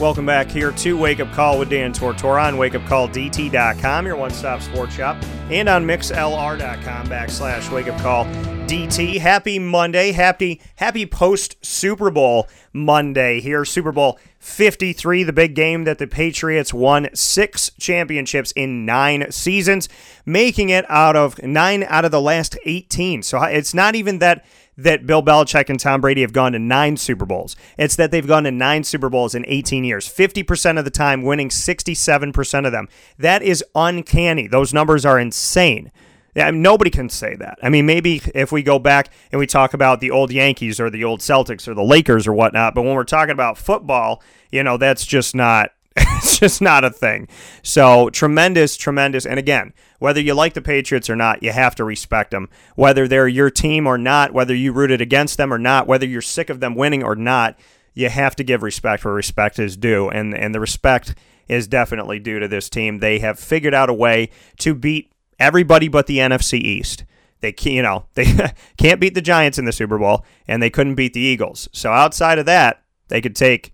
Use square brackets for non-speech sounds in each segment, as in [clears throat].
Welcome back here to Wake Up Call with Dan Tortora on wakeupcalldt.com, your one stop sports shop, and on mixlr.com backslash wake up call DT. Happy Monday. Happy, happy post Super Bowl Monday here. Super Bowl 53, the big game that the Patriots won six championships in nine seasons, making it out of nine out of the last 18. So it's not even that that Bill Belichick and Tom Brady have gone to nine Super Bowls. It's that they've gone to nine Super Bowls in 18 years, 50% of the time, winning 67% of them. That is uncanny. Those numbers are insane. I mean, nobody can say that. I mean, maybe if we go back and we talk about the old Yankees or the old Celtics or the Lakers or whatnot, but when we're talking about football, you know, that's just not it's just not a thing. So tremendous, tremendous. And again, whether you like the Patriots or not, you have to respect them. Whether they're your team or not, whether you rooted against them or not, whether you're sick of them winning or not, you have to give respect where respect is due. And and the respect is definitely due to this team. They have figured out a way to beat everybody but the NFC East. They can't, you know, [laughs] they can't beat the Giants in the Super Bowl, and they couldn't beat the Eagles. So outside of that, they could take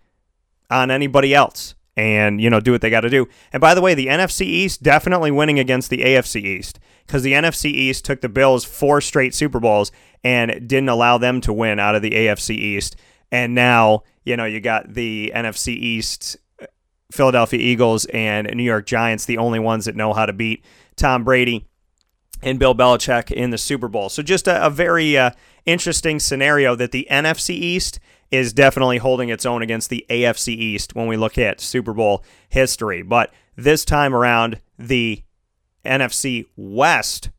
on anybody else and you know do what they got to do. And by the way, the NFC East definitely winning against the AFC East because the NFC East took the Bills four straight Super Bowls and didn't allow them to win out of the AFC East. And now you know you got the NFC East, uh, Philadelphia Eagles and New York Giants, the only ones that know how to beat Tom Brady and Bill Belichick in the Super Bowl. So just a, a very uh, interesting scenario that the NFC East is definitely holding its own against the AFC East when we look at Super Bowl history. But this time around, the NFC West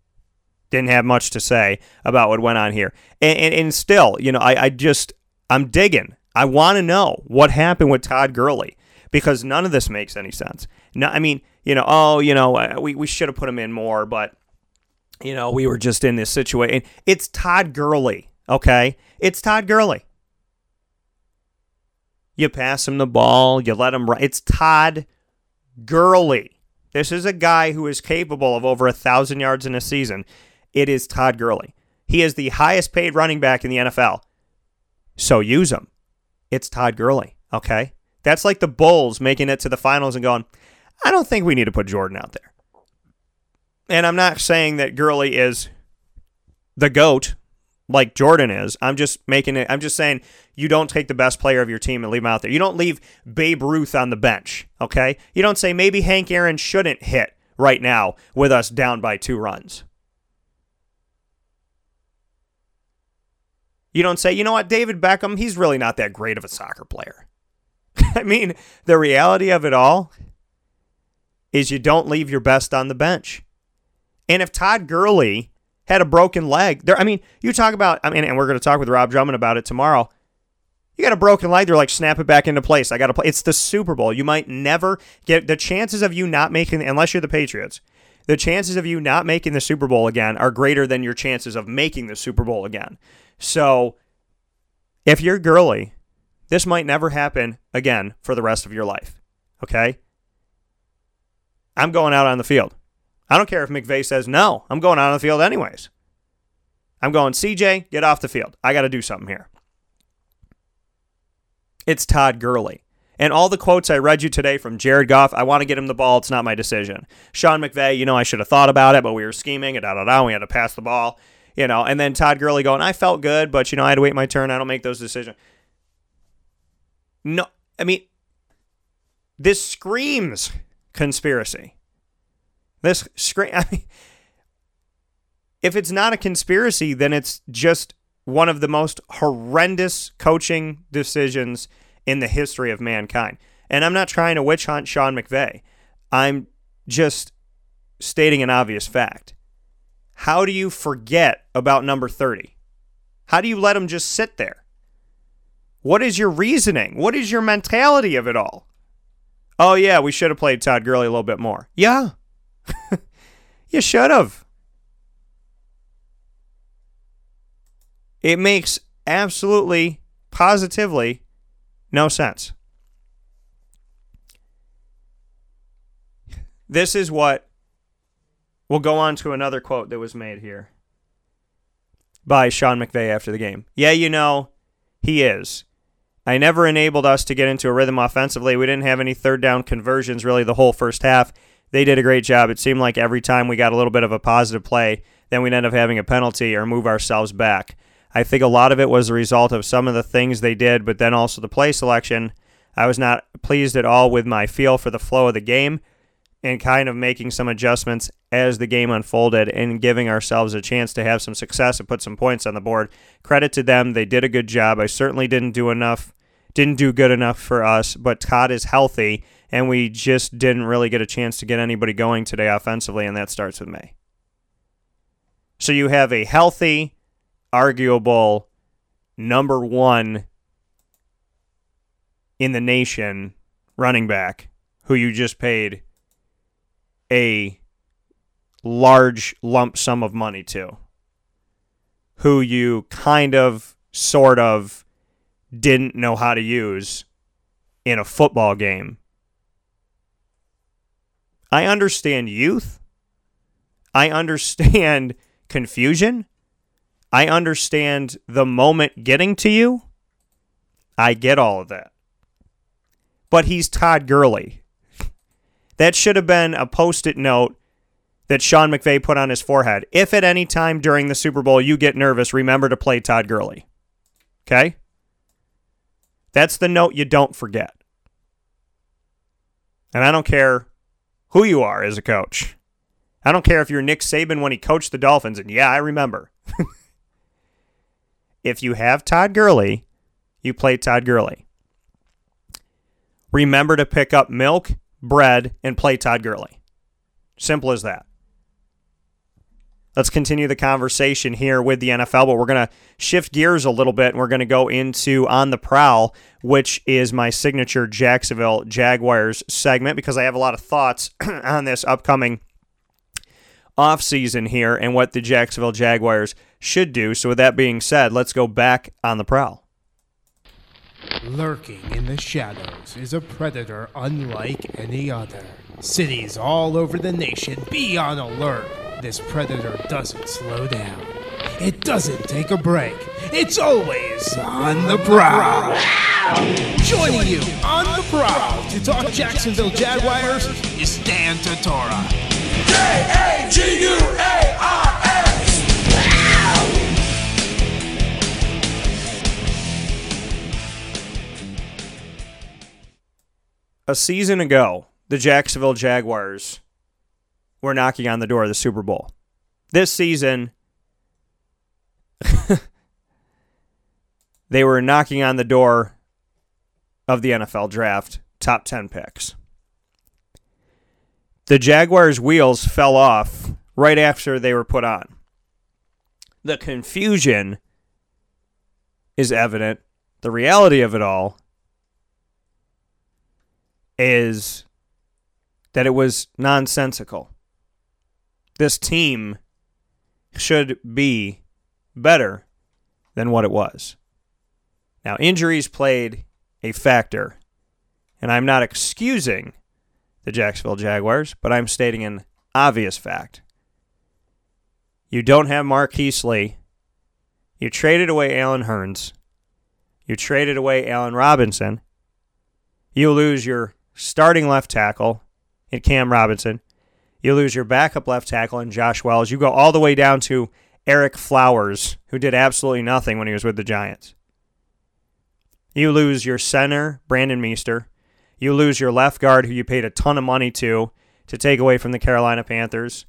didn't have much to say about what went on here. And, and, and still, you know, I, I just, I'm digging. I want to know what happened with Todd Gurley because none of this makes any sense. No, I mean, you know, oh, you know, uh, we, we should have put him in more, but, you know, we were just in this situation. It's Todd Gurley, okay? It's Todd Gurley. You pass him the ball, you let him run. It's Todd Gurley. This is a guy who is capable of over a thousand yards in a season. It is Todd Gurley. He is the highest paid running back in the NFL. So use him. It's Todd Gurley. Okay. That's like the Bulls making it to the finals and going, I don't think we need to put Jordan out there. And I'm not saying that Gurley is the GOAT like Jordan is. I'm just making it, I'm just saying you don't take the best player of your team and leave him out there. You don't leave Babe Ruth on the bench, okay? You don't say maybe Hank Aaron shouldn't hit right now with us down by two runs. You don't say, you know what, David Beckham, he's really not that great of a soccer player. [laughs] I mean, the reality of it all is you don't leave your best on the bench. And if Todd Gurley had a broken leg, there, I mean, you talk about, I mean, and we're going to talk with Rob Drummond about it tomorrow. You got a broken leg, they're like, snap it back into place. I got to play. It's the Super Bowl. You might never get the chances of you not making, unless you're the Patriots, the chances of you not making the Super Bowl again are greater than your chances of making the Super Bowl again. So if you're Gurley, this might never happen again for the rest of your life. Okay? I'm going out on the field. I don't care if McVay says no. I'm going out on the field anyways. I'm going, CJ, get off the field. I got to do something here. It's Todd Gurley. And all the quotes I read you today from Jared Goff, I want to get him the ball. It's not my decision. Sean McVay, you know, I should have thought about it, but we were scheming and da da da. We had to pass the ball, you know. And then Todd Gurley going, I felt good, but, you know, I had to wait my turn. I don't make those decisions. No, I mean, this screams conspiracy. This scream. [laughs] I mean, if it's not a conspiracy, then it's just one of the most horrendous coaching decisions in the history of mankind. And I'm not trying to witch hunt Sean McVay. I'm just stating an obvious fact. How do you forget about number 30? How do you let him just sit there? What is your reasoning? What is your mentality of it all? Oh, yeah, we should have played Todd Gurley a little bit more. Yeah. [laughs] You should have. It makes absolutely, positively no sense. This is what we'll go on to another quote that was made here by Sean McVay after the game. Yeah, you know, he is. I never enabled us to get into a rhythm offensively. We didn't have any third down conversions really the whole first half. They did a great job. It seemed like every time we got a little bit of a positive play, then we'd end up having a penalty or move ourselves back. I think a lot of it was a result of some of the things they did, but then also the play selection. I was not pleased at all with my feel for the flow of the game and kind of making some adjustments as the game unfolded and giving ourselves a chance to have some success and put some points on the board. Credit to them. They did a good job. I certainly didn't do enough, didn't do good enough for us, but Todd is healthy and we just didn't really get a chance to get anybody going today offensively, and that starts with me. So you have a healthy, arguable number one in the nation running back who you just paid a large lump sum of money to, who you kind of, sort of didn't know how to use in a football game. I understand youth. I understand [laughs] confusion. I understand the moment getting to you. I get all of that. But he's Todd Gurley. [laughs] That should have been a post it note that Sean McVay put on his forehead. If at any time during the Super Bowl you get nervous, remember to play Todd Gurley. Okay? That's the note you don't forget. And I don't care who you are as a coach. I don't care if you're Nick Saban when he coached the Dolphins, and yeah, I remember. [laughs] if you have Todd Gurley, you play Todd Gurley. Remember to pick up milk, bread, and play Todd Gurley. Simple as that. Let's continue the conversation here with the NFL, but we're going to shift gears a little bit and we're going to go into On the Prowl, which is my signature Jacksonville Jaguars segment because I have a lot of thoughts [clears throat] on this upcoming offseason here and what the Jacksonville Jaguars should do. So, with that being said, let's go back on the prowl. Lurking in the shadows is a predator unlike any other. Cities all over the nation be on alert. This predator doesn't slow down. It doesn't take a break. It's always on the prowl. Joining you on the prowl to talk Jacksonville Jaguars is Dan Tortora. J A G U A R. A season ago, the Jacksonville Jaguars were knocking on the door of the Super Bowl. This season, [laughs] they were knocking on the door of the NFL draft, top 10 picks the Jaguars' wheels fell off right after they were put on. The confusion is evident. The reality of it all is that it was nonsensical. This team should be better than what it was. Now, injuries played a factor, and I'm not excusing the Jacksonville Jaguars, but I'm stating an obvious fact. You don't have Marquise Lee. You traded away Allen Hurns. You traded away Allen Robinson. You lose your starting left tackle in Cam Robinson. You lose your backup left tackle in Josh Wells. You go all the way down to Ereck Flowers, who did absolutely nothing when he was with the Giants. You lose your center, Brandon Meester. You lose your left guard, who you paid a ton of money to, to take away from the Carolina Panthers,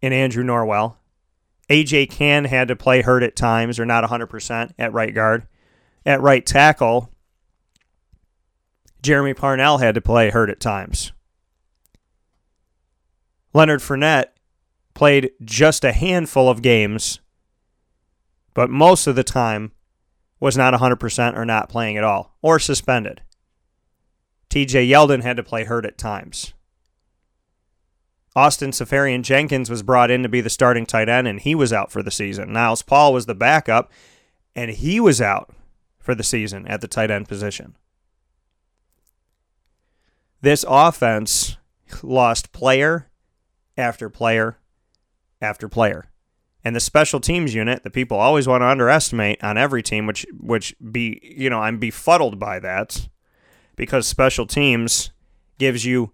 and Andrew Norwell. AJ Cann had to play hurt at times, or not 100% at right guard. At right tackle, Jermey Parnell had to play hurt at times. Leonard Fournette played just a handful of games, but most of the time was not 100% or not playing at all, or suspended. TJ Yeldon had to play hurt at times. Austin Seferian Jenkins was brought in to be the starting tight end, and he was out for the season. Niles Paul was the backup, and he was out for the season at the tight end position. This offense lost player after player after player. And the special teams unit that people always want to underestimate on every team, which which be you know, I'm befuddled by that because special teams gives you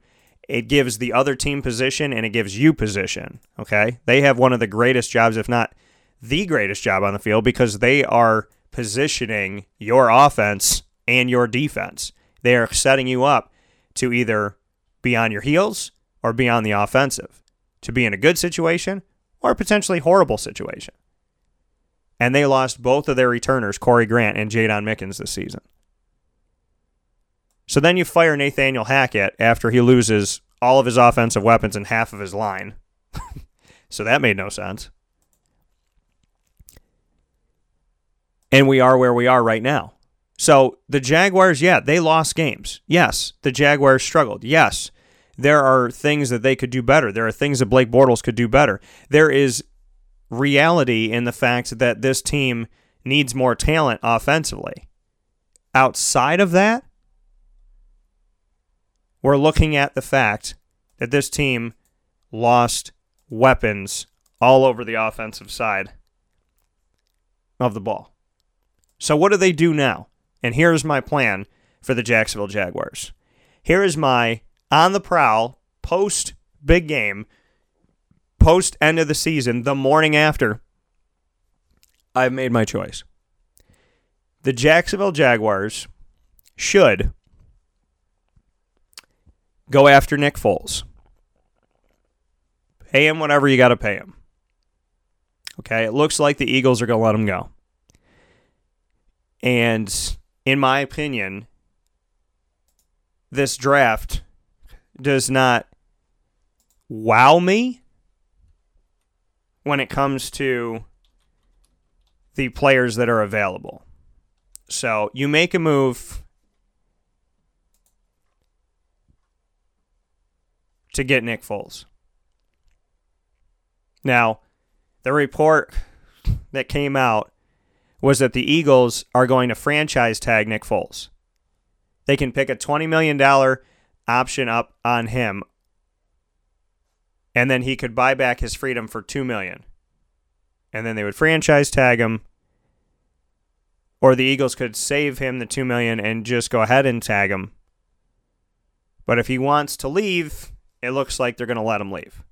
it gives the other team position and it gives you position. Okay. They have one of the greatest jobs, if not the greatest job on the field, because they are positioning your offense and your defense. They are setting you up to either be on your heels or be on the offensive, to be in a good situation or a potentially horrible situation. And they lost both of their returners, Corey Grant and Jaydon Mickens, this season. So then you fire Nathaniel Hackett after he loses all of his offensive weapons and half of his line. [laughs] so that made no sense. And we are where we are right now. So the Jaguars, yeah, they lost games. Yes, the Jaguars struggled. Yes, there are things that they could do better. There are things that Blake Bortles could do better. There is reality in the fact that this team needs more talent offensively. Outside of that, we're looking at the fact that this team lost weapons all over the offensive side of the ball. So, what do they do now? And here's my plan for the Jacksonville Jaguars. Here is my on the prowl post big game, post end of the season, the morning after. I've made my choice. The Jacksonville Jaguars should go after Nick Foles. Pay him whatever you got to pay him. Okay, it looks like the Eagles are going to let him go. And in my opinion, this draft does not wow me when it comes to the players that are available. So you make a move to get Nick Foles. Now, the report that came out was that the Eagles are going to franchise tag Nick Foles. They can pick a $20 million option up on him and then he could buy back his freedom for 2 million. And then they would franchise tag him or the Eagles could save him the 2 million and just go ahead and tag him. But if he wants to leave, it looks like they're going to let him leave.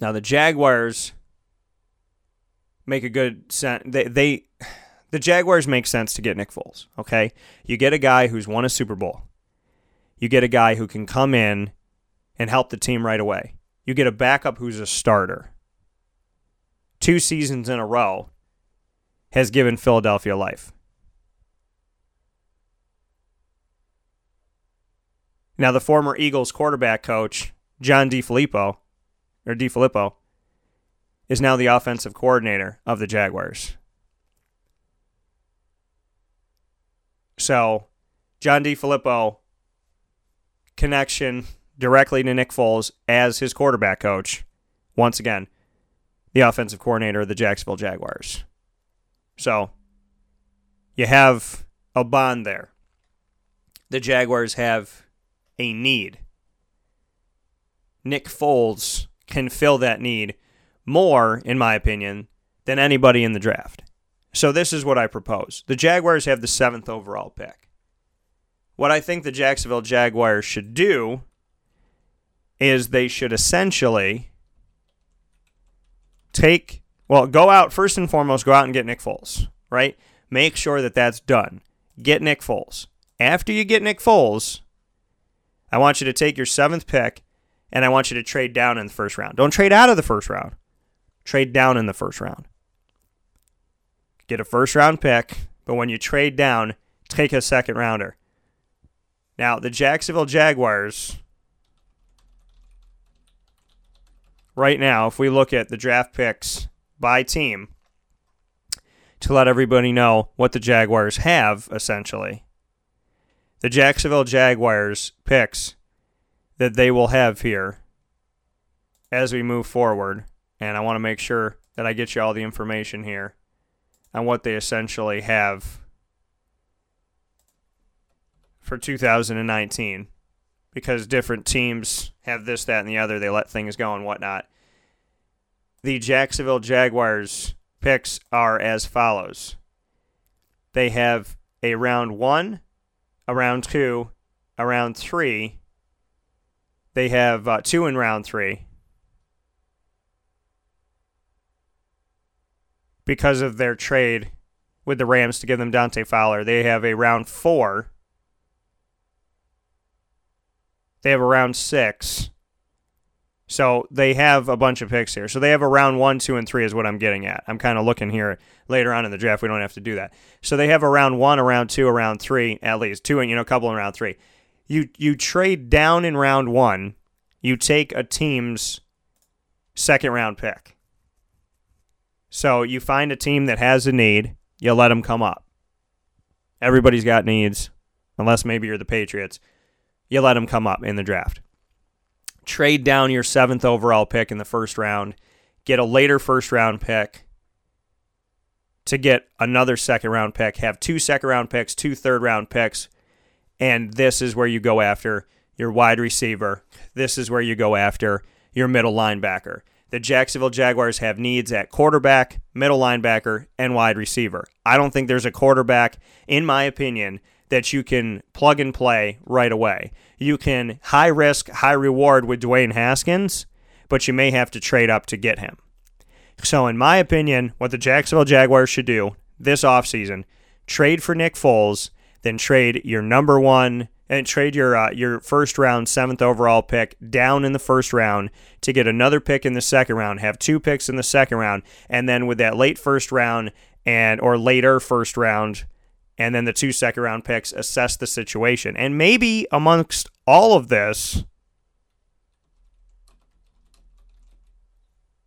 Now the Jaguars make a good sense. They, they the Jaguars make sense to get Nick Foles. Okay, you get a guy who's won a Super Bowl. You get a guy who can come in and help the team right away. You get a backup who's a starter. Two seasons in a row has given Philadelphia life. Now, the former Eagles quarterback coach, John DeFilippo, or DeFilippo, is now the offensive coordinator of the Jaguars. So, John DeFilippo connection directly to Nick Foles as his quarterback coach. Once again, the offensive coordinator of the Jacksonville Jaguars. So, you have a bond there. The Jaguars have a need. Nick Foles can fill that need more, in my opinion, than anybody in the draft. So this is what I propose. The Jaguars have the seventh overall pick. What I think the Jacksonville Jaguars should do is they should essentially take, well, go out, first and foremost, go out and get Nick Foles, right? Make sure that that's done. Get Nick Foles. After you get Nick Foles, I want you to take your seventh pick and I want you to trade down in the first round. Don't trade out of the first round, trade down in the first round. Get a first round pick, but when you trade down, take a second rounder. Now, the Jacksonville Jaguars, right now, if we look at the draft picks by team, to let everybody know what the Jaguars have, essentially, the Jacksonville Jaguars picks that they will have here as we move forward. And I want to make sure that I get you all the information here on what they essentially have for 2019 because different teams have this, that, and the other. They let things go and whatnot. The Jacksonville Jaguars picks are as follows they have a round one, a round two, a round three. They have uh, two in round three. Because of their trade with the Rams to give them Dante Fowler, they have a round four. They have a round six. So they have a bunch of picks here. So they have a round one, two, and three is what I'm getting at. I'm kind of looking here later on in the draft. We don't have to do that. So they have a round one, a round two, a round three, at least two, and you know, a couple in round three. You you trade down in round one. You take a team's second round pick. So you find a team that has a need. You let them come up. Everybody's got needs, unless maybe you're the Patriots. You let them come up in the draft trade down your seventh overall pick in the first round, get a later first round pick to get another second round pick, have two second round picks, two third round picks, and this is where you go after your wide receiver. This is where you go after your middle linebacker. The Jacksonville Jaguars have needs at quarterback, middle linebacker, and wide receiver. I don't think there's a quarterback, in my opinion, that you can plug and play right away. You can high risk, high reward with Dwayne Haskins, but you may have to trade up to get him. So, in my opinion, what the Jacksonville Jaguars should do this offseason, trade for Nick Foles, then trade your number one and trade your uh, your first round seventh overall pick down in the first round to get another pick in the second round, have two picks in the second round, and then with that late first round and or later first round and then the two second round picks assess the situation. And maybe amongst all of this,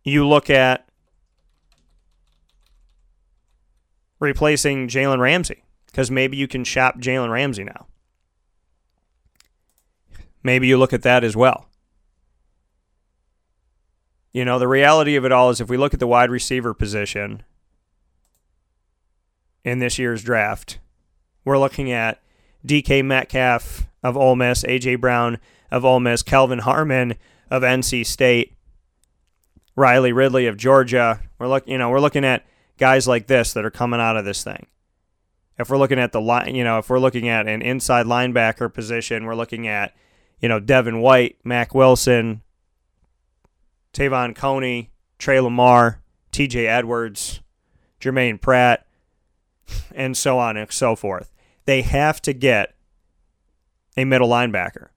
you look at replacing Jalen Ramsey because maybe you can shop Jalen Ramsey now. Maybe you look at that as well. You know, the reality of it all is if we look at the wide receiver position in this year's draft, we're looking at DK Metcalf of Ole Miss, AJ Brown of Ole Miss, Kelvin Harmon of NC State, Riley Ridley of Georgia. We're look, you know, we're looking at guys like this that are coming out of this thing. If we're looking at the line, you know, if we're looking at an inside linebacker position, we're looking at, you know, Devin White, Mack Wilson, Te'von Coney, Tre Lamar, T.J. Edwards, Jermaine Pratt, and so on and so forth they have to get a middle linebacker.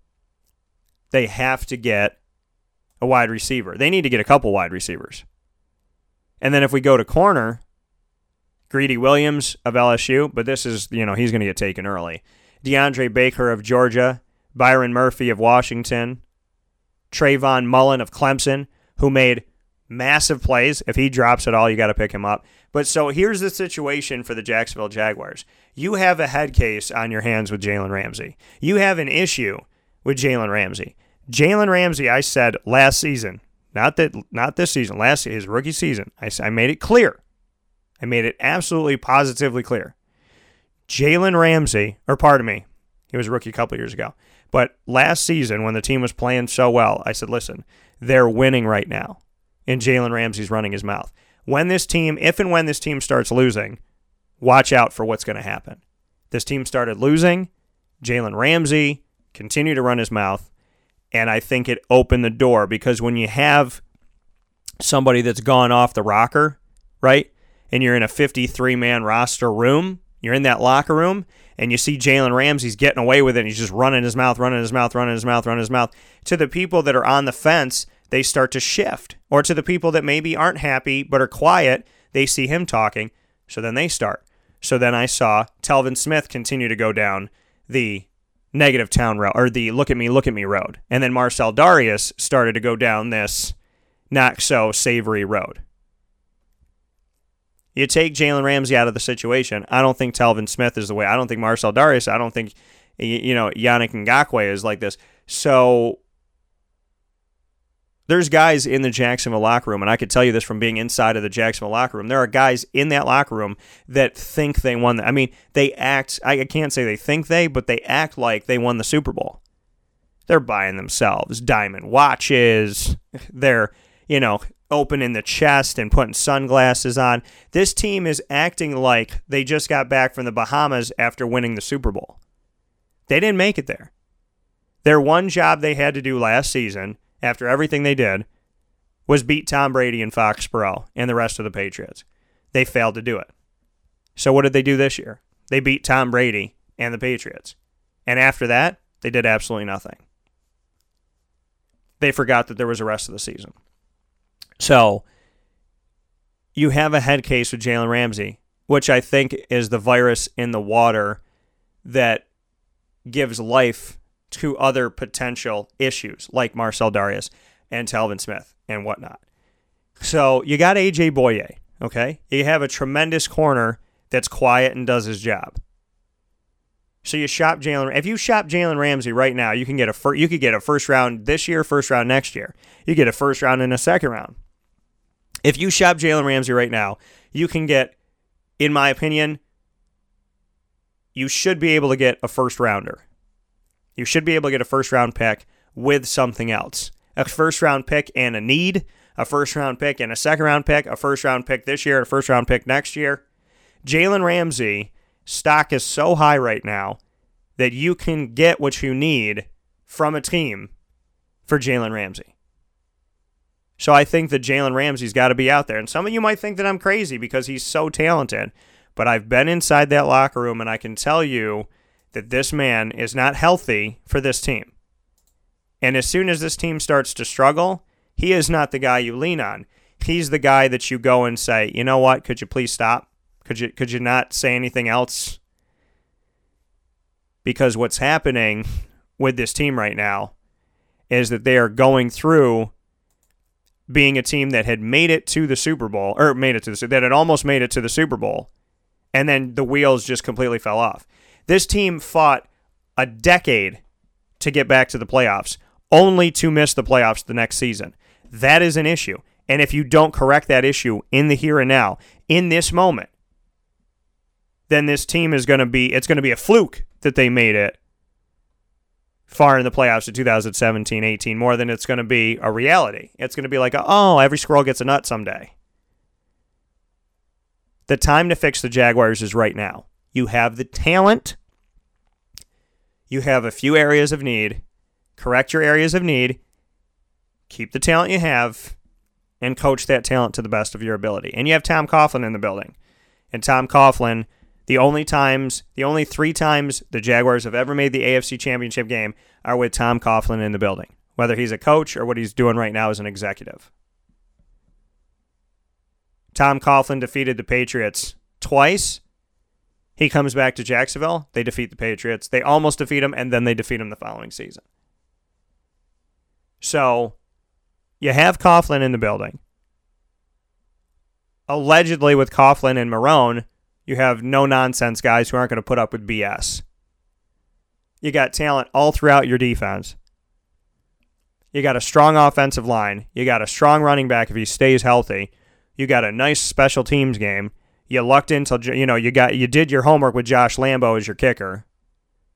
They have to get a wide receiver. They need to get a couple wide receivers. And then if we go to corner, Greedy Williams of LSU, but this is, you know, he's going to get taken early. DeAndre Baker of Georgia, Byron Murphy of Washington, Trayvon Mullen of Clemson, who made massive plays. If he drops at all, you got to pick him up. But so here's the situation for the Jacksonville Jaguars. You have a head case on your hands with Jalen Ramsey. You have an issue with Jalen Ramsey. Jalen Ramsey, I said last season, not that, not this season, last his rookie season. I, I made it clear. I made it absolutely positively clear. Jalen Ramsey, or pardon me, he was a rookie a couple years ago. But last season, when the team was playing so well, I said, listen, they're winning right now and Jalen Ramsey's running his mouth. When this team, if and when this team starts losing, watch out for what's going to happen. This team started losing. Jalen Ramsey continued to run his mouth. And I think it opened the door because when you have somebody that's gone off the rocker, right? And you're in a 53 man roster room, you're in that locker room, and you see Jalen Ramsey's getting away with it. And he's just running his mouth, running his mouth, running his mouth, running his mouth. To the people that are on the fence, they start to shift. Or to the people that maybe aren't happy but are quiet, they see him talking, so then they start. So then I saw Telvin Smith continue to go down the negative town road or the look at me, look at me road. And then Marcell Dareus started to go down this not so savory road. You take Jalen Ramsey out of the situation. I don't think Telvin Smith is the way. I don't think Marcell Dareus. I don't think you know, Yannick Ngakoue is like this. So there's guys in the Jacksonville locker room, and I could tell you this from being inside of the Jacksonville locker room. There are guys in that locker room that think they won. The, I mean, they act. I can't say they think they, but they act like they won the Super Bowl. They're buying themselves diamond watches. They're, you know, opening the chest and putting sunglasses on. This team is acting like they just got back from the Bahamas after winning the Super Bowl. They didn't make it there. Their one job they had to do last season after everything they did, was beat Tom Brady and Fox Foxborough and the rest of the Patriots. They failed to do it. So what did they do this year? They beat Tom Brady and the Patriots. And after that, they did absolutely nothing. They forgot that there was a rest of the season. So you have a head case with Jalen Ramsey, which I think is the virus in the water that gives life to other potential issues like Marcell Dareus and Telvin Smith and whatnot. So you got AJ Bouye, okay? You have a tremendous corner that's quiet and does his job. So you shop Jalen. If you shop Jalen Ramsey right now, you can get a fir- you could get a first round this year, first round next year. You get a first round and a second round. If you shop Jalen Ramsey right now, you can get, in my opinion, you should be able to get a first rounder. You should be able to get a first round pick with something else. A first round pick and a need, a first round pick and a second round pick, a first round pick this year, a first round pick next year. Jalen Ramsey stock is so high right now that you can get what you need from a team for Jalen Ramsey. So I think that Jalen Ramsey's got to be out there. And some of you might think that I'm crazy because he's so talented. But I've been inside that locker room and I can tell you that this man is not healthy for this team. And as soon as this team starts to struggle, he is not the guy you lean on. He's the guy that you go and say, "You know what? Could you please stop? Could you could you not say anything else?" Because what's happening with this team right now is that they are going through being a team that had made it to the Super Bowl or made it to the that had almost made it to the Super Bowl and then the wheels just completely fell off. This team fought a decade to get back to the playoffs, only to miss the playoffs the next season. That is an issue. And if you don't correct that issue in the here and now, in this moment, then this team is going to be it's going to be a fluke that they made it far in the playoffs of 2017-18 more than it's going to be a reality. It's going to be like, "Oh, every squirrel gets a nut someday." The time to fix the Jaguars is right now. You have the talent. You have a few areas of need. Correct your areas of need. Keep the talent you have and coach that talent to the best of your ability. And you have Tom Coughlin in the building. And Tom Coughlin, the only times, the only three times the Jaguars have ever made the AFC Championship game are with Tom Coughlin in the building, whether he's a coach or what he's doing right now as an executive. Tom Coughlin defeated the Patriots twice he comes back to Jacksonville. They defeat the Patriots. They almost defeat him, and then they defeat him the following season. So you have Coughlin in the building. Allegedly, with Coughlin and Marrone, you have no nonsense guys who aren't going to put up with BS. You got talent all throughout your defense. You got a strong offensive line. You got a strong running back if he stays healthy. You got a nice special teams game. You lucked into you know you got you did your homework with Josh Lambo as your kicker.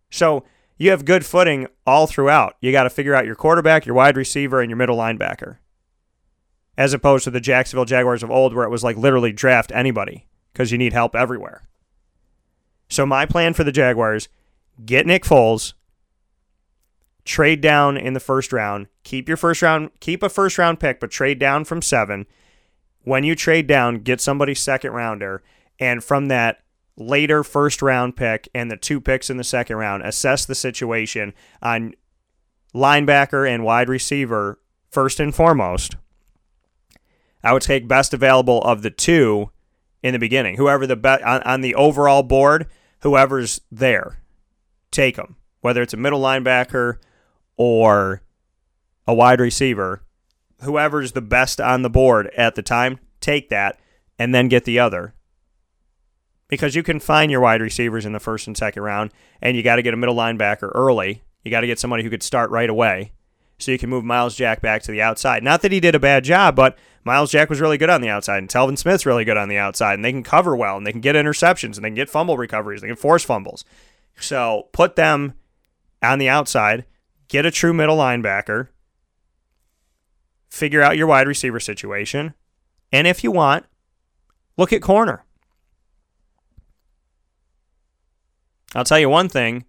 So you have good footing all throughout. You got to figure out your quarterback, your wide receiver, and your middle linebacker. As opposed to the Jacksonville Jaguars of old, where it was like literally draft anybody because you need help everywhere. So my plan for the Jaguars: get Nick Foles, trade down in the first round, keep your first round, keep a first round pick, but trade down from seven when you trade down, get somebody second rounder, and from that later first round pick and the two picks in the second round, assess the situation on linebacker and wide receiver first and foremost. I would take best available of the two in the beginning. Whoever the best on, on the overall board, whoever's there, take them. Whether it's a middle linebacker or a wide receiver, whoever's the best on the board at the time, take that and then get the other. because you can find your wide receivers in the first and second round, and you got to get a middle linebacker early. You got to get somebody who could start right away so you can move Myles Jack back to the outside. Not that he did a bad job, but Myles Jack was really good on the outside, and Telvin Smith's really good on the outside, and they can cover well, and they can get interceptions, and they can get fumble recoveries, they can force fumbles. So put them on the outside, get a true middle linebacker, figure out your wide receiver situation, and if you want, look at corner. I'll tell you one thing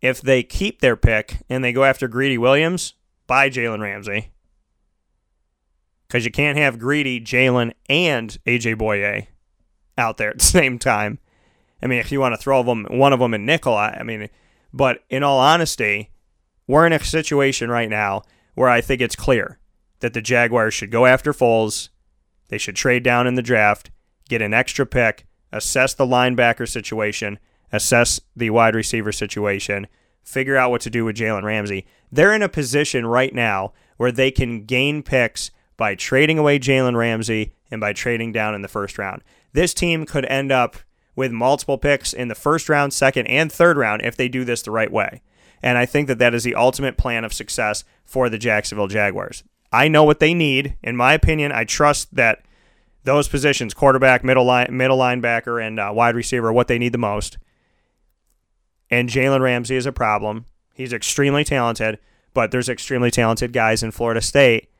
if they keep their pick and they go after Greedy Williams, buy Jalen Ramsey. Because you can't have Greedy, Jalen, and AJ Bouye out there at the [laughs] same time. I mean, if you want to throw them, one of them in nickel, I, I mean, but in all honesty, we're in a situation right now where I think it's clear that the Jaguars should go after Foles. They should trade down in the draft, get an extra pick, assess the linebacker situation, assess the wide receiver situation, figure out what to do with Jalen Ramsey. They're in a position right now where they can gain picks by trading away Jalen Ramsey and by trading down in the first round. This team could end up with multiple picks in the first round, second, and third round if they do this the right way. And I think that that is the ultimate plan of success for the Jacksonville Jaguars. I know what they need. In my opinion, I trust that those positions, quarterback, middle line, middle linebacker, and uh, wide receiver, are what they need the most and Jalen Ramsey is a problem. He's extremely talented, but there's extremely talented guys in Florida State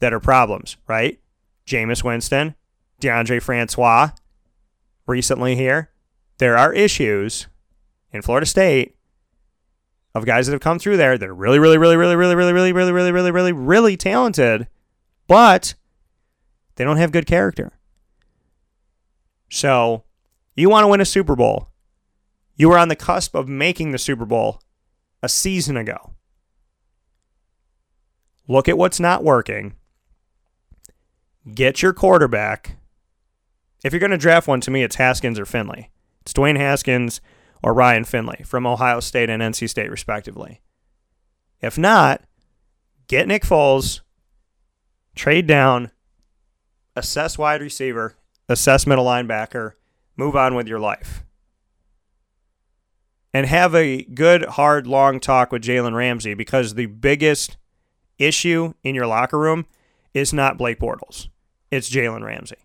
that are problems, right? Jameis Winston, Deondre Francois, recently here. There are issues in Florida State of guys that have come through there that are really, really, really, really, really, really, really, really, really, really, really, really talented, but they don't have good character. So you want to win a Super Bowl. You were on the cusp of making the Super Bowl a season ago. Look at what's not working. Get your quarterback. If you're going to draft one, to me, it's Haskins or Finley. It's Dwayne Haskins or Ryan Finley from Ohio State and NC State, respectively. If not, get Nick Foles, trade down, assess wide receiver, assess middle linebacker, move on with your life and have a good, hard, long talk with Jalen Ramsey because the biggest issue in your locker room is not Blake Bortles. It's Jalen Ramsey.